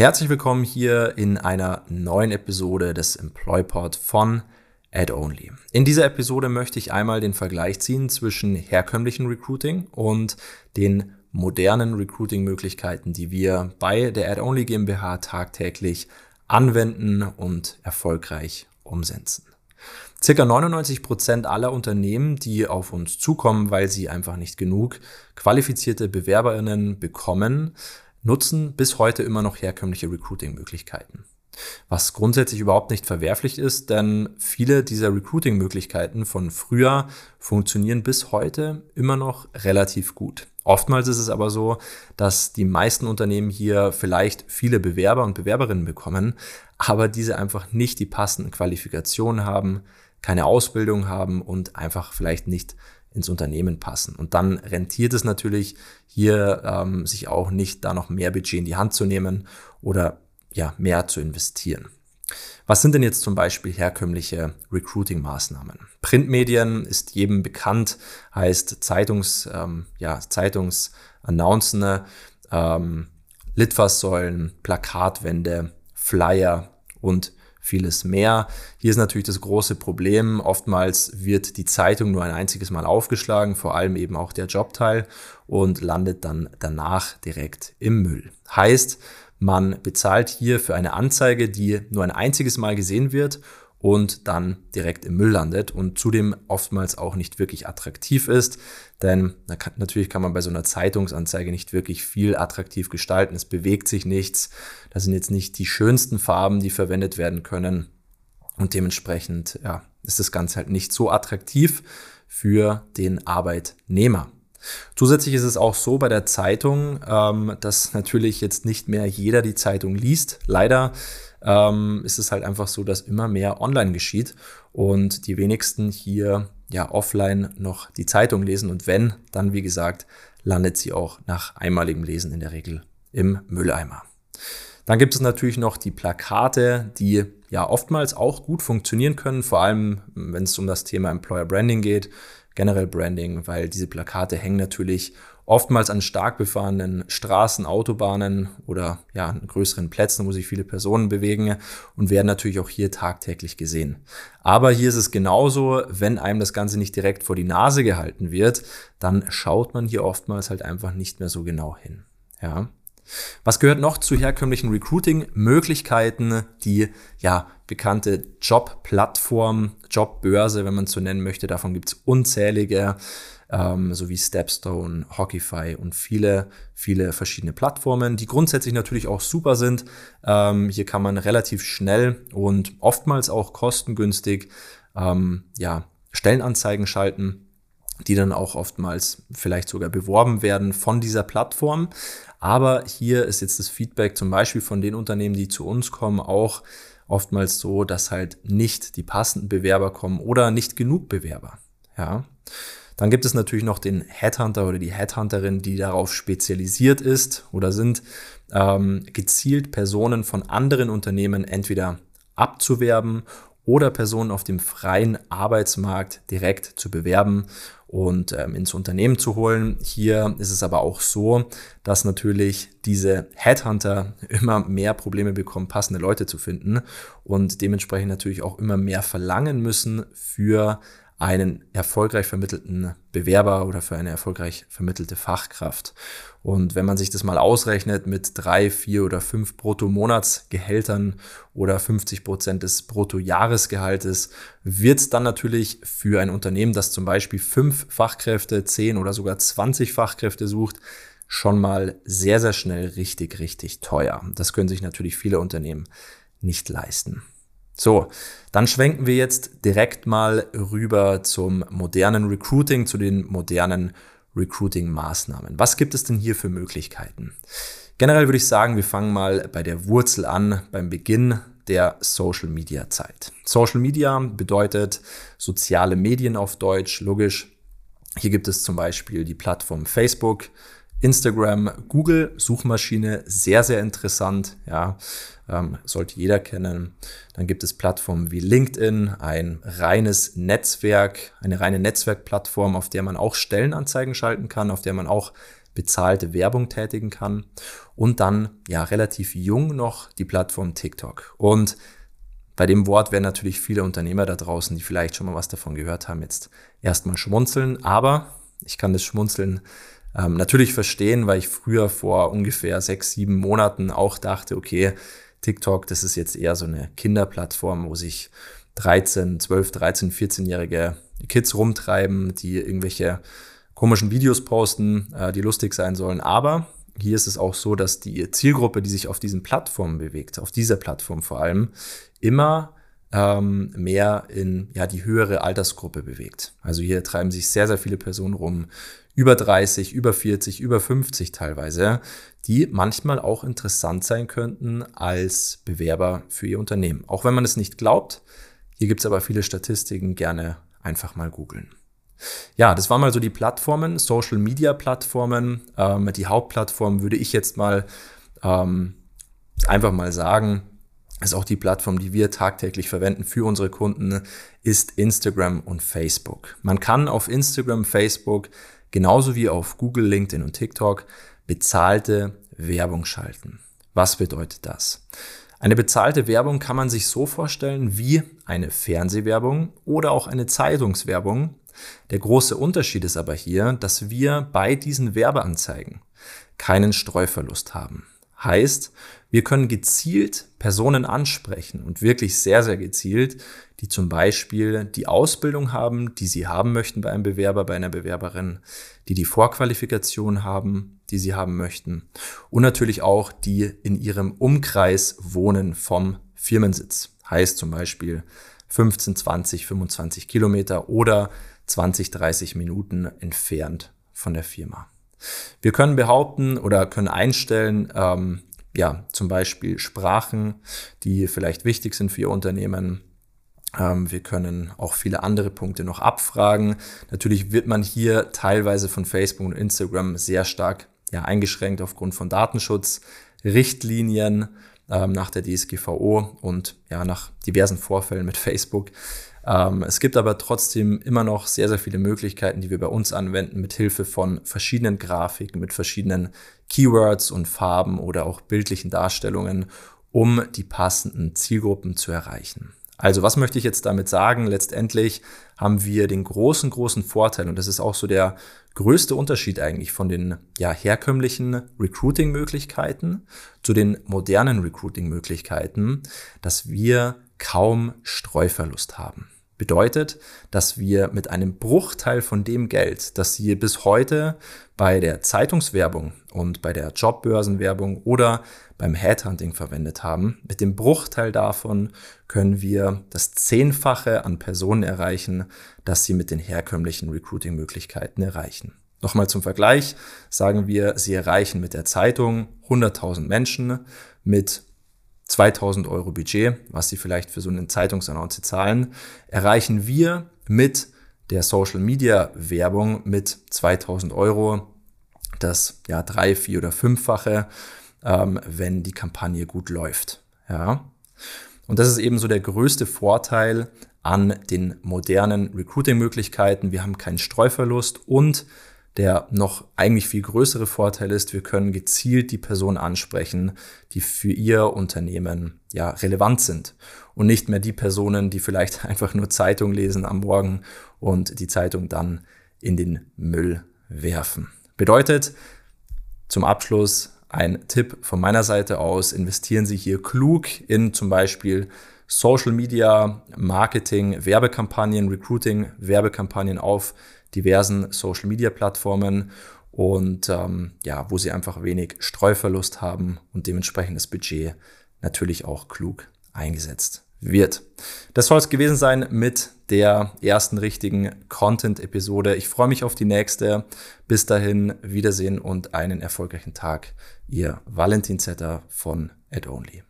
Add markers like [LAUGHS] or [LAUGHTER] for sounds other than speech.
Herzlich willkommen hier in einer neuen Episode des EmployPod von AdOnly. In dieser Episode möchte ich einmal den Vergleich ziehen zwischen herkömmlichen Recruiting und den modernen Recruiting-Möglichkeiten, die wir bei der AdOnly GmbH tagtäglich anwenden und erfolgreich umsetzen. Circa 99 Prozent aller Unternehmen, die auf uns zukommen, weil sie einfach nicht genug qualifizierte BewerberInnen bekommen, nutzen bis heute immer noch herkömmliche Recruiting-Möglichkeiten. Was grundsätzlich überhaupt nicht verwerflich ist, denn viele dieser Recruiting-Möglichkeiten von früher funktionieren bis heute immer noch relativ gut. Oftmals ist es aber so, dass die meisten Unternehmen hier vielleicht viele Bewerber und Bewerberinnen bekommen, aber diese einfach nicht die passenden Qualifikationen haben, keine Ausbildung haben und einfach vielleicht nicht ins Unternehmen passen. Und dann rentiert es natürlich hier, ähm, sich auch nicht da noch mehr Budget in die Hand zu nehmen oder ja, mehr zu investieren. Was sind denn jetzt zum Beispiel herkömmliche Recruiting-Maßnahmen? Printmedien ist jedem bekannt, heißt Zeitungs, ähm, ja, Zeitungsannouncene, ähm, Litfaßsäulen, Plakatwände, Flyer und vieles mehr. Hier ist natürlich das große Problem. Oftmals wird die Zeitung nur ein einziges Mal aufgeschlagen, vor allem eben auch der Jobteil und landet dann danach direkt im Müll. Heißt, man bezahlt hier für eine Anzeige, die nur ein einziges Mal gesehen wird und dann direkt im Müll landet und zudem oftmals auch nicht wirklich attraktiv ist, denn kann, natürlich kann man bei so einer Zeitungsanzeige nicht wirklich viel attraktiv gestalten. Es bewegt sich nichts. Das sind jetzt nicht die schönsten Farben, die verwendet werden können und dementsprechend ja, ist das Ganze halt nicht so attraktiv für den Arbeitnehmer. Zusätzlich ist es auch so bei der Zeitung, ähm, dass natürlich jetzt nicht mehr jeder die Zeitung liest. Leider ähm, ist es halt einfach so, dass immer mehr online geschieht und die wenigsten hier ja offline noch die Zeitung lesen. Und wenn, dann wie gesagt, landet sie auch nach einmaligem Lesen in der Regel im Mülleimer. Dann gibt es natürlich noch die Plakate, die ja oftmals auch gut funktionieren können, vor allem wenn es um das Thema Employer Branding geht generell Branding, weil diese Plakate hängen natürlich oftmals an stark befahrenen Straßen, Autobahnen oder ja, an größeren Plätzen, wo sich viele Personen bewegen und werden natürlich auch hier tagtäglich gesehen. Aber hier ist es genauso, wenn einem das Ganze nicht direkt vor die Nase gehalten wird, dann schaut man hier oftmals halt einfach nicht mehr so genau hin. Ja. Was gehört noch zu herkömmlichen Recruiting-Möglichkeiten? Die ja bekannte Jobplattform, Jobbörse, wenn man es so nennen möchte. Davon gibt es unzählige, ähm, sowie Stepstone, Hockeyfy und viele, viele verschiedene Plattformen, die grundsätzlich natürlich auch super sind. Ähm, hier kann man relativ schnell und oftmals auch kostengünstig ähm, ja, Stellenanzeigen schalten die dann auch oftmals vielleicht sogar beworben werden von dieser Plattform. Aber hier ist jetzt das Feedback zum Beispiel von den Unternehmen, die zu uns kommen, auch oftmals so, dass halt nicht die passenden Bewerber kommen oder nicht genug Bewerber. Ja. Dann gibt es natürlich noch den Headhunter oder die Headhunterin, die darauf spezialisiert ist oder sind, ähm, gezielt Personen von anderen Unternehmen entweder abzuwerben oder Personen auf dem freien Arbeitsmarkt direkt zu bewerben und ähm, ins Unternehmen zu holen. Hier ist es aber auch so, dass natürlich diese Headhunter [LAUGHS] immer mehr Probleme bekommen, passende Leute zu finden und dementsprechend natürlich auch immer mehr verlangen müssen für einen erfolgreich vermittelten Bewerber oder für eine erfolgreich vermittelte Fachkraft. Und wenn man sich das mal ausrechnet mit drei, vier oder fünf Brutto-Monatsgehältern oder 50 Prozent des Brutto-Jahresgehaltes, wird es dann natürlich für ein Unternehmen, das zum Beispiel fünf Fachkräfte, zehn oder sogar 20 Fachkräfte sucht, schon mal sehr, sehr schnell richtig, richtig teuer. Das können sich natürlich viele Unternehmen nicht leisten. So, dann schwenken wir jetzt direkt mal rüber zum modernen Recruiting, zu den modernen Recruiting-Maßnahmen. Was gibt es denn hier für Möglichkeiten? Generell würde ich sagen, wir fangen mal bei der Wurzel an, beim Beginn der Social Media Zeit. Social Media bedeutet soziale Medien auf Deutsch, logisch. Hier gibt es zum Beispiel die Plattform Facebook, Instagram, Google, Suchmaschine, sehr, sehr interessant, ja, ähm, sollte jeder kennen. Dann gibt es Plattformen wie LinkedIn, ein reines Netzwerk, eine reine Netzwerkplattform, auf der man auch Stellenanzeigen schalten kann, auf der man auch bezahlte Werbung tätigen kann und dann ja relativ jung noch die Plattform TikTok. Und bei dem Wort werden natürlich viele Unternehmer da draußen, die vielleicht schon mal was davon gehört haben, jetzt erstmal schmunzeln. Aber ich kann das Schmunzeln ähm, natürlich verstehen, weil ich früher vor ungefähr sechs, sieben Monaten auch dachte, okay, TikTok, das ist jetzt eher so eine Kinderplattform, wo sich 13, 12, 13, 14-jährige Kids rumtreiben, die irgendwelche komischen Videos posten, äh, die lustig sein sollen. Aber hier ist es auch so, dass die Zielgruppe, die sich auf diesen Plattformen bewegt, auf dieser Plattform vor allem, immer ähm, mehr in ja, die höhere Altersgruppe bewegt. Also hier treiben sich sehr, sehr viele Personen rum, über 30, über 40, über 50 teilweise, die manchmal auch interessant sein könnten als Bewerber für ihr Unternehmen. Auch wenn man es nicht glaubt, hier gibt es aber viele Statistiken, gerne einfach mal googeln. Ja, das waren mal so die Plattformen, Social Media Plattformen. Ähm, die Hauptplattform würde ich jetzt mal ähm, einfach mal sagen, ist auch die Plattform, die wir tagtäglich verwenden für unsere Kunden, ist Instagram und Facebook. Man kann auf Instagram, Facebook, genauso wie auf Google, LinkedIn und TikTok bezahlte Werbung schalten. Was bedeutet das? Eine bezahlte Werbung kann man sich so vorstellen wie eine Fernsehwerbung oder auch eine Zeitungswerbung. Der große Unterschied ist aber hier, dass wir bei diesen Werbeanzeigen keinen Streuverlust haben. Heißt, wir können gezielt Personen ansprechen und wirklich sehr, sehr gezielt, die zum Beispiel die Ausbildung haben, die sie haben möchten bei einem Bewerber, bei einer Bewerberin, die die Vorqualifikation haben, die sie haben möchten und natürlich auch die in ihrem Umkreis wohnen vom Firmensitz. Heißt zum Beispiel 15, 20, 25 Kilometer oder 20, 30 Minuten entfernt von der Firma. Wir können behaupten oder können einstellen, ähm, ja, zum Beispiel Sprachen, die vielleicht wichtig sind für Ihr Unternehmen. Ähm, wir können auch viele andere Punkte noch abfragen. Natürlich wird man hier teilweise von Facebook und Instagram sehr stark ja, eingeschränkt aufgrund von Datenschutzrichtlinien ähm, nach der DSGVO und ja, nach diversen Vorfällen mit [LAUGHS] Facebook. Ähm, es gibt aber trotzdem immer noch sehr, sehr viele Möglichkeiten, die wir bei uns anwenden, mit Hilfe von verschiedenen Grafiken, mit verschiedenen Keywords und Farben oder auch bildlichen Darstellungen, um die passenden Zielgruppen zu erreichen. Also was möchte ich jetzt damit sagen? Letztendlich haben wir den großen, großen Vorteil, und das ist auch so der größte Unterschied eigentlich von den ja, herkömmlichen Recruiting-Möglichkeiten zu den modernen Recruiting-Möglichkeiten, dass wir kaum Streuverlust haben. Bedeutet, dass wir mit einem Bruchteil von dem Geld, das Sie bis heute bei der Zeitungswerbung und bei der Jobbörsenwerbung oder beim Headhunting verwendet haben, mit dem Bruchteil davon können wir das Zehnfache an Personen erreichen, das Sie mit den herkömmlichen Recruiting-Möglichkeiten erreichen. Nochmal zum Vergleich sagen wir, Sie erreichen mit der Zeitung 100.000 Menschen mit 2000 Euro Budget, was Sie vielleicht für so eine Zeitungsannonce zahlen, erreichen wir mit der Social Media Werbung mit 2000 Euro das ja drei, vier oder fünffache, ähm, wenn die Kampagne gut läuft. Ja. Und das ist eben so der größte Vorteil an den modernen Recruiting-Möglichkeiten. Wir haben keinen Streuverlust und der noch eigentlich viel größere Vorteil ist, wir können gezielt die Personen ansprechen, die für ihr Unternehmen ja relevant sind und nicht mehr die Personen, die vielleicht [LAUGHS] einfach nur Zeitung lesen am Morgen und die Zeitung dann in den Müll werfen. Bedeutet zum Abschluss ein Tipp von meiner Seite aus, investieren Sie hier klug in zum Beispiel Social Media, Marketing, Werbekampagnen, Recruiting, Werbekampagnen auf diversen Social Media Plattformen und ähm, ja, wo sie einfach wenig Streuverlust haben und dementsprechend das Budget natürlich auch klug eingesetzt wird. Das soll es gewesen sein mit der ersten richtigen Content-Episode. Ich freue mich auf die nächste. Bis dahin, Wiedersehen und einen erfolgreichen Tag. Ihr Valentin Zetter von AdOnly.